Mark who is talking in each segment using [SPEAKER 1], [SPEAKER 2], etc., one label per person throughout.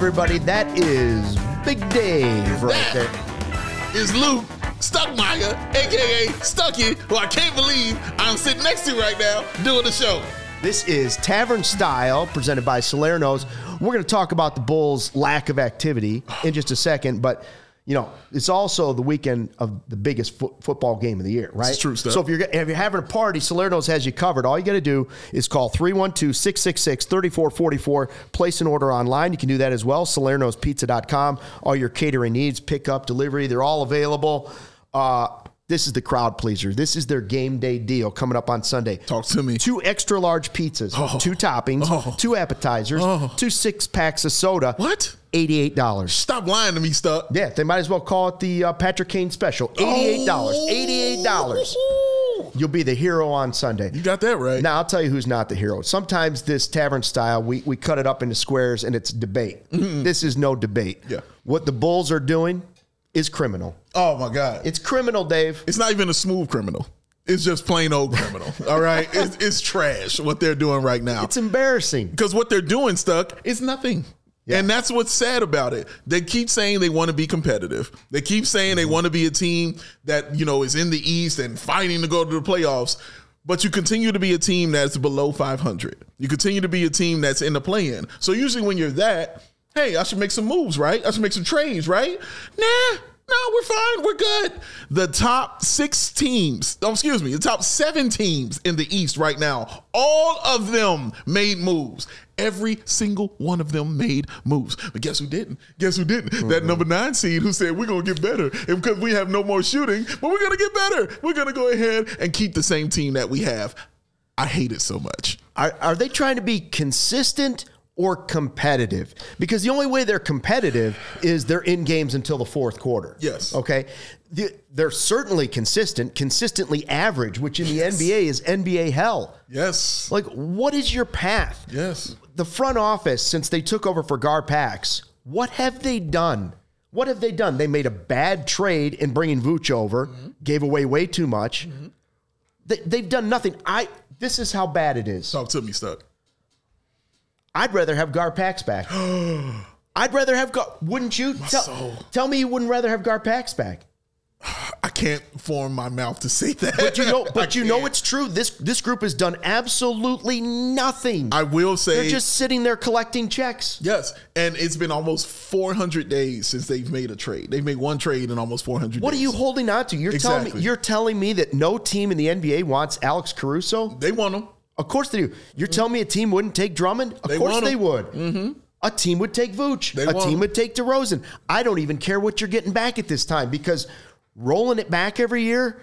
[SPEAKER 1] everybody. That is Big Dave right
[SPEAKER 2] That
[SPEAKER 1] there.
[SPEAKER 2] is Luke Stuckmeyer, aka Stucky, who I can't believe I'm sitting next to right now doing the show.
[SPEAKER 1] This is Tavern Style, presented by Salerno's. We're going to talk about the Bulls' lack of activity in just a second, but you know it's also the weekend of the biggest fo- football game of the year, right?
[SPEAKER 2] It's true stuff.
[SPEAKER 1] So if you're if you're having a party, Salerno's has you covered. All you got to do is call 312-666-3444. Place an order online. You can do that as well. Salerno'sPizza.com. All your catering needs, pickup, delivery, they're all available. Uh, this is the crowd pleaser. This is their game day deal coming up on Sunday.
[SPEAKER 2] Talk to me.
[SPEAKER 1] Two extra large pizzas,
[SPEAKER 2] Oh.
[SPEAKER 1] two toppings,
[SPEAKER 2] Oh.
[SPEAKER 1] two appetizers,
[SPEAKER 2] Oh.
[SPEAKER 1] two six packs of soda.
[SPEAKER 2] What?
[SPEAKER 1] Eighty-eight dollars.
[SPEAKER 2] Stop lying to me, Stuck.
[SPEAKER 1] Yeah, they might as well call it the uh, Patrick Kane special. Eighty-eight dollars. Eighty-eight dollars. You'll be the hero on Sunday.
[SPEAKER 2] You got that right.
[SPEAKER 1] Now I'll tell you who's not the hero. Sometimes this tavern style, we, we cut it up into squares and it's debate. This is no debate.
[SPEAKER 2] Yeah.
[SPEAKER 1] What the Bulls are doing is criminal.
[SPEAKER 2] oh my God.
[SPEAKER 1] It's criminal, Dave.
[SPEAKER 2] It's not even a smooth criminal. It's just plain old criminal. all right. It's, it's trash what they're doing right now.
[SPEAKER 1] It's embarrassing.
[SPEAKER 2] because what they're doing stuck is nothing and that's what's sad about it. They keep saying they want to be competitive. They keep saying they mm-hmm. want to be a team that you know is in the east and fighting to go to the playoffs but you continue to be a team that's below 500 you continue to be a team that's in the play-in. So usually when you're that hey i should make some moves right? I should make some trades right? Nah no, we're fine. We're good. The top six teams, oh, excuse me, the top seven teams in the East right now, all of them made moves. Every single one of them made moves. But guess who didn't? Guess who didn't? That mm-hmm. number nine seed who said, We're going to get better. And because we have no more shooting, but we're going to get better. We're going to go ahead and keep the same team that we have. I hate it so much.
[SPEAKER 1] Are, are they trying to be consistent or competitive? Because the only way they're competitive is they're in games until the fourth quarter.
[SPEAKER 2] Yes.
[SPEAKER 1] Okay. The- They're certainly consistent, consistently average, which in the NBA is NBA hell.
[SPEAKER 2] Yes.
[SPEAKER 1] Like, what is your path?
[SPEAKER 2] Yes.
[SPEAKER 1] The front office, since they took over for Gar Garpax, what have they done? What have they done? They made a bad trade in bringing Vooch over, mm-hmm. gave away way too much. Mm-hmm. They, they've done nothing. I. This is how bad it is.
[SPEAKER 2] Talk to me, Stuck.
[SPEAKER 1] I'd rather have Gar Garpax back. I'd rather have Gar. Wouldn't you? Tell, tell me you wouldn't rather have Gar Garpax back.
[SPEAKER 2] I can't form my mouth to say that.
[SPEAKER 1] But you know,
[SPEAKER 2] I
[SPEAKER 1] but you know it's true. This this group has done absolutely nothing.
[SPEAKER 2] I will say
[SPEAKER 1] They're just sitting there collecting checks.
[SPEAKER 2] Yes, and it's been almost 400 days since they've made a trade. They've made one trade in almost 400
[SPEAKER 1] What are you holding on to? You're telling me you're telling me that no team in the NBA wants Alex Caruso?
[SPEAKER 2] They want them.
[SPEAKER 1] Of course they do. You're telling me a team wouldn't take Drummond? Of
[SPEAKER 2] They
[SPEAKER 1] course they would. Mm-hmm. A team would take Vooch.
[SPEAKER 2] They
[SPEAKER 1] a team
[SPEAKER 2] him.
[SPEAKER 1] would take DeRozan. I don't even care what you're getting back at this time because rolling it back every year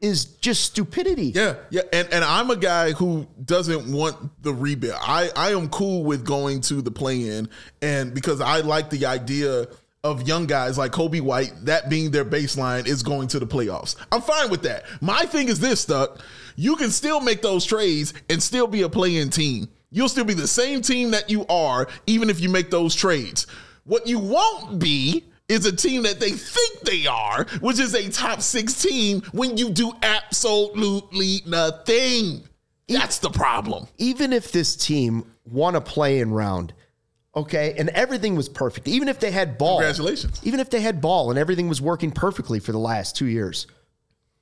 [SPEAKER 1] is just stupidity.
[SPEAKER 2] Yeah, yeah, and and I'm a guy who doesn't want the rebuild. I I am cool with going to the play-in, and because I like the idea of young guys like Coby White, that being their baseline is going to the playoffs. I'm fine with that. My thing is this, Stuck. You can still make those trades and still be a play-in team. You'll still be the same team that you are, even if you make those trades. What you won't be is a team that they think they are, which is a top six team when you do absolutely nothing. That's the problem.
[SPEAKER 1] even if this team won a play-in round, okay, and everything was perfect, even if they had ball,
[SPEAKER 2] Congratulations.
[SPEAKER 1] even if they had ball and everything was working perfectly for the last two years,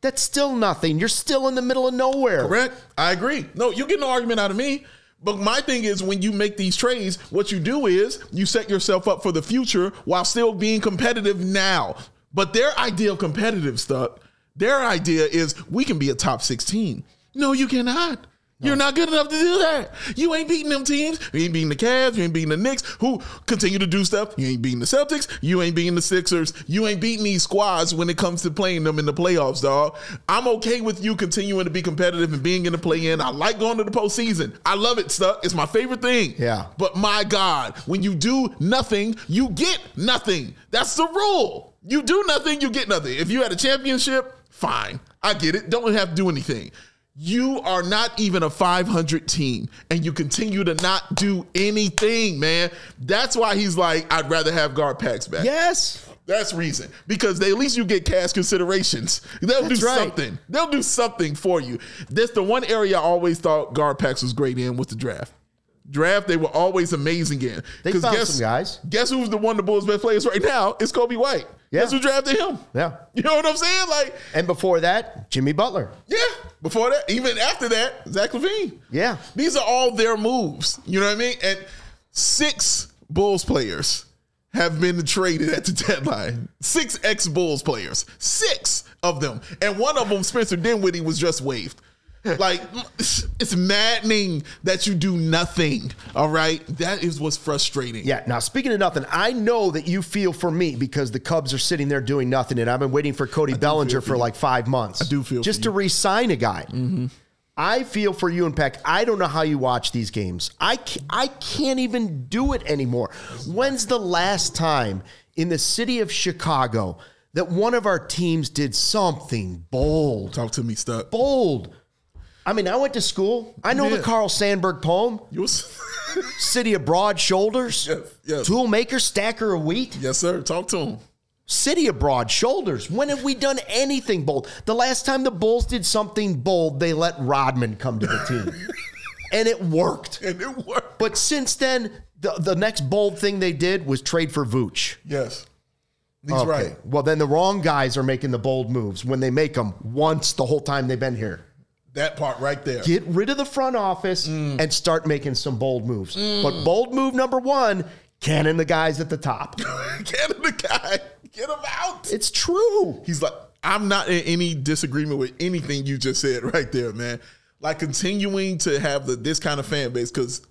[SPEAKER 1] that's still nothing. You're still in the middle of nowhere.
[SPEAKER 2] Correct? I agree. No, you get no argument out of me. But my thing is, when you make these trades, what you do is you set yourself up for the future while still being competitive now. But their idea of competitive stuff, their idea is we can be a top 16. No, you cannot. You're not good enough to do that. You ain't beating them teams. You ain't beating the Cavs. You ain't beating the Knicks, who continue to do stuff. You ain't beating the Celtics. You ain't beating the Sixers. You ain't beating these squads when it comes to playing them in the playoffs, dog. I'm okay with you continuing to be competitive and being in the play-in. I like going to the postseason. I love it, stuff. It's my favorite thing.
[SPEAKER 1] Yeah.
[SPEAKER 2] But my God, when you do nothing, you get nothing. That's the rule. You do nothing, you get nothing. If you had a championship, fine. I get it. Don't have to do anything. You are not even a 500 team and you continue to not do anything, man. That's why he's like, I'd rather have Garpax back.
[SPEAKER 1] Yes.
[SPEAKER 2] That's reason. Because they, at least you get cash considerations. They'll
[SPEAKER 1] That's
[SPEAKER 2] do
[SPEAKER 1] right.
[SPEAKER 2] something. They'll do something for you. That's the one area I always thought Garpax was great in was the draft. Draft they were always amazing in.
[SPEAKER 1] They found
[SPEAKER 2] guess,
[SPEAKER 1] some guys.
[SPEAKER 2] Guess who's the one the Bulls' best players right now? It's Coby White.
[SPEAKER 1] Yeah.
[SPEAKER 2] Guess who drafted him?
[SPEAKER 1] Yeah.
[SPEAKER 2] You know what I'm saying? Like,
[SPEAKER 1] And before that, Jimmy Butler.
[SPEAKER 2] yeah. Before that, even after that, Zach LaVine.
[SPEAKER 1] Yeah.
[SPEAKER 2] These are all their moves. You know what I mean? And six Bulls players have been traded at the deadline. Six ex Bulls players. Six of them. And one of them, Spencer Dinwiddie, was just waived. Like, it's maddening that you do nothing. All right. That is what's frustrating.
[SPEAKER 1] Yeah. Now, speaking of nothing, I know that you feel for me because the Cubs are sitting there doing nothing, and I've been waiting for Cody Bellinger for, like five months. I
[SPEAKER 2] do feel
[SPEAKER 1] just
[SPEAKER 2] for
[SPEAKER 1] to re-sign a guy. Mm-hmm. I feel for you and Peck. I don't know how you watch these games. I can't, I can't even do it anymore. When's the last time in the city of Chicago that one of our teams did something bold?
[SPEAKER 2] Talk to me, Stuck.
[SPEAKER 1] Bold. I mean, I went to school. I know
[SPEAKER 2] Yeah.
[SPEAKER 1] the Carl Sandburg poem.
[SPEAKER 2] Was-
[SPEAKER 1] City of broad shoulders.
[SPEAKER 2] Yes, yes.
[SPEAKER 1] Tool maker, stacker of wheat.
[SPEAKER 2] yes, sir. Talk to him.
[SPEAKER 1] City of broad shoulders. When have we done anything bold? The last time the Bulls did something bold, they let Rodman come to the team. and it worked.
[SPEAKER 2] And it worked.
[SPEAKER 1] But since then, the, the next bold thing they did was trade for Vooch.
[SPEAKER 2] Yes. He's
[SPEAKER 1] Okay.
[SPEAKER 2] right.
[SPEAKER 1] Well, then the wrong guys are making the bold moves when they make them once the whole time they've been here.
[SPEAKER 2] That part right there.
[SPEAKER 1] Get rid of the front office
[SPEAKER 2] Mm.
[SPEAKER 1] and start making some bold moves. But bold move number one, cannon the guys at the top.
[SPEAKER 2] Canada guy. Get him out.
[SPEAKER 1] it's true.
[SPEAKER 2] He's like, I'm not in any disagreement with anything you just said right there, man. Like continuing to have the this kind of fan base because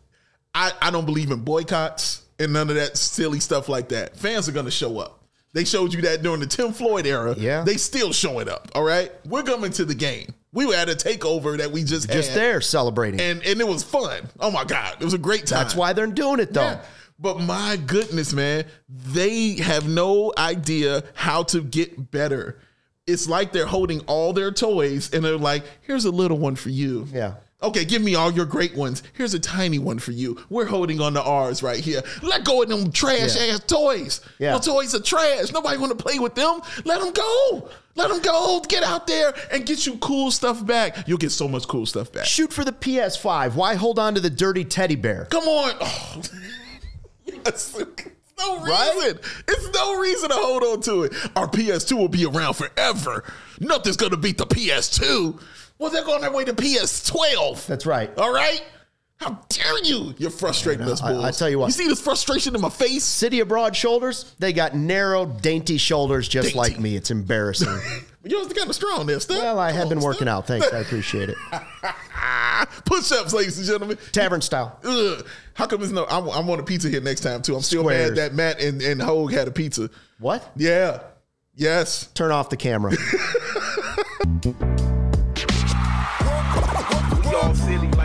[SPEAKER 2] I, I don't believe in boycotts and none of that silly stuff like that. Fans are gonna show up. They showed you that during the Tim Floyd era.
[SPEAKER 1] Yeah.
[SPEAKER 2] They still showing up. All right. We're coming to the game. We were at a takeover that we just
[SPEAKER 1] Just
[SPEAKER 2] had,
[SPEAKER 1] there celebrating.
[SPEAKER 2] And and it was fun. Oh my God. It was a great time.
[SPEAKER 1] That's why they're doing it though.
[SPEAKER 2] Yeah. But my goodness, man, they have no idea how to get better. It's like they're holding all their toys and they're like, here's a little one for you.
[SPEAKER 1] Yeah.
[SPEAKER 2] Okay, give me all your great ones. Here's a tiny one for you. We're holding on to ours right here. Let go of them trash
[SPEAKER 1] Yeah.
[SPEAKER 2] ass toys.
[SPEAKER 1] Yeah.
[SPEAKER 2] The toys are trash. Nobody want to play with them. Let them go. Let them go. Get out there and get you cool stuff back. You'll get so much cool stuff back.
[SPEAKER 1] Shoot for the PS5. Why hold on to the dirty teddy bear?
[SPEAKER 2] Come on. Oh. yes. No reason.
[SPEAKER 1] Right?
[SPEAKER 2] It's no reason to hold on to it. Our PS2 will be around forever. Nothing's going to beat the PS2. Well, they're going their way to PS12.
[SPEAKER 1] That's right.
[SPEAKER 2] All right? How dare you? You're frustrating us,
[SPEAKER 1] I-
[SPEAKER 2] Bulls.
[SPEAKER 1] I tell you what.
[SPEAKER 2] You see this frustration in my face?
[SPEAKER 1] City of broad shoulders, they got narrow, dainty shoulders just
[SPEAKER 2] Dainty.
[SPEAKER 1] like me. It's embarrassing.
[SPEAKER 2] Yours are kind of strong there, Steph.
[SPEAKER 1] well, I have
[SPEAKER 2] Come
[SPEAKER 1] been working out. Thanks. I appreciate it.
[SPEAKER 2] Push-ups, ladies and gentlemen.
[SPEAKER 1] Tavern style.
[SPEAKER 2] Ugh. How come it's no? I, I want a pizza here next time too. I'm still
[SPEAKER 1] Squares.
[SPEAKER 2] mad that Matt and, and Hogue had a pizza.
[SPEAKER 1] What?
[SPEAKER 2] Yeah. Yes.
[SPEAKER 1] Turn off the camera.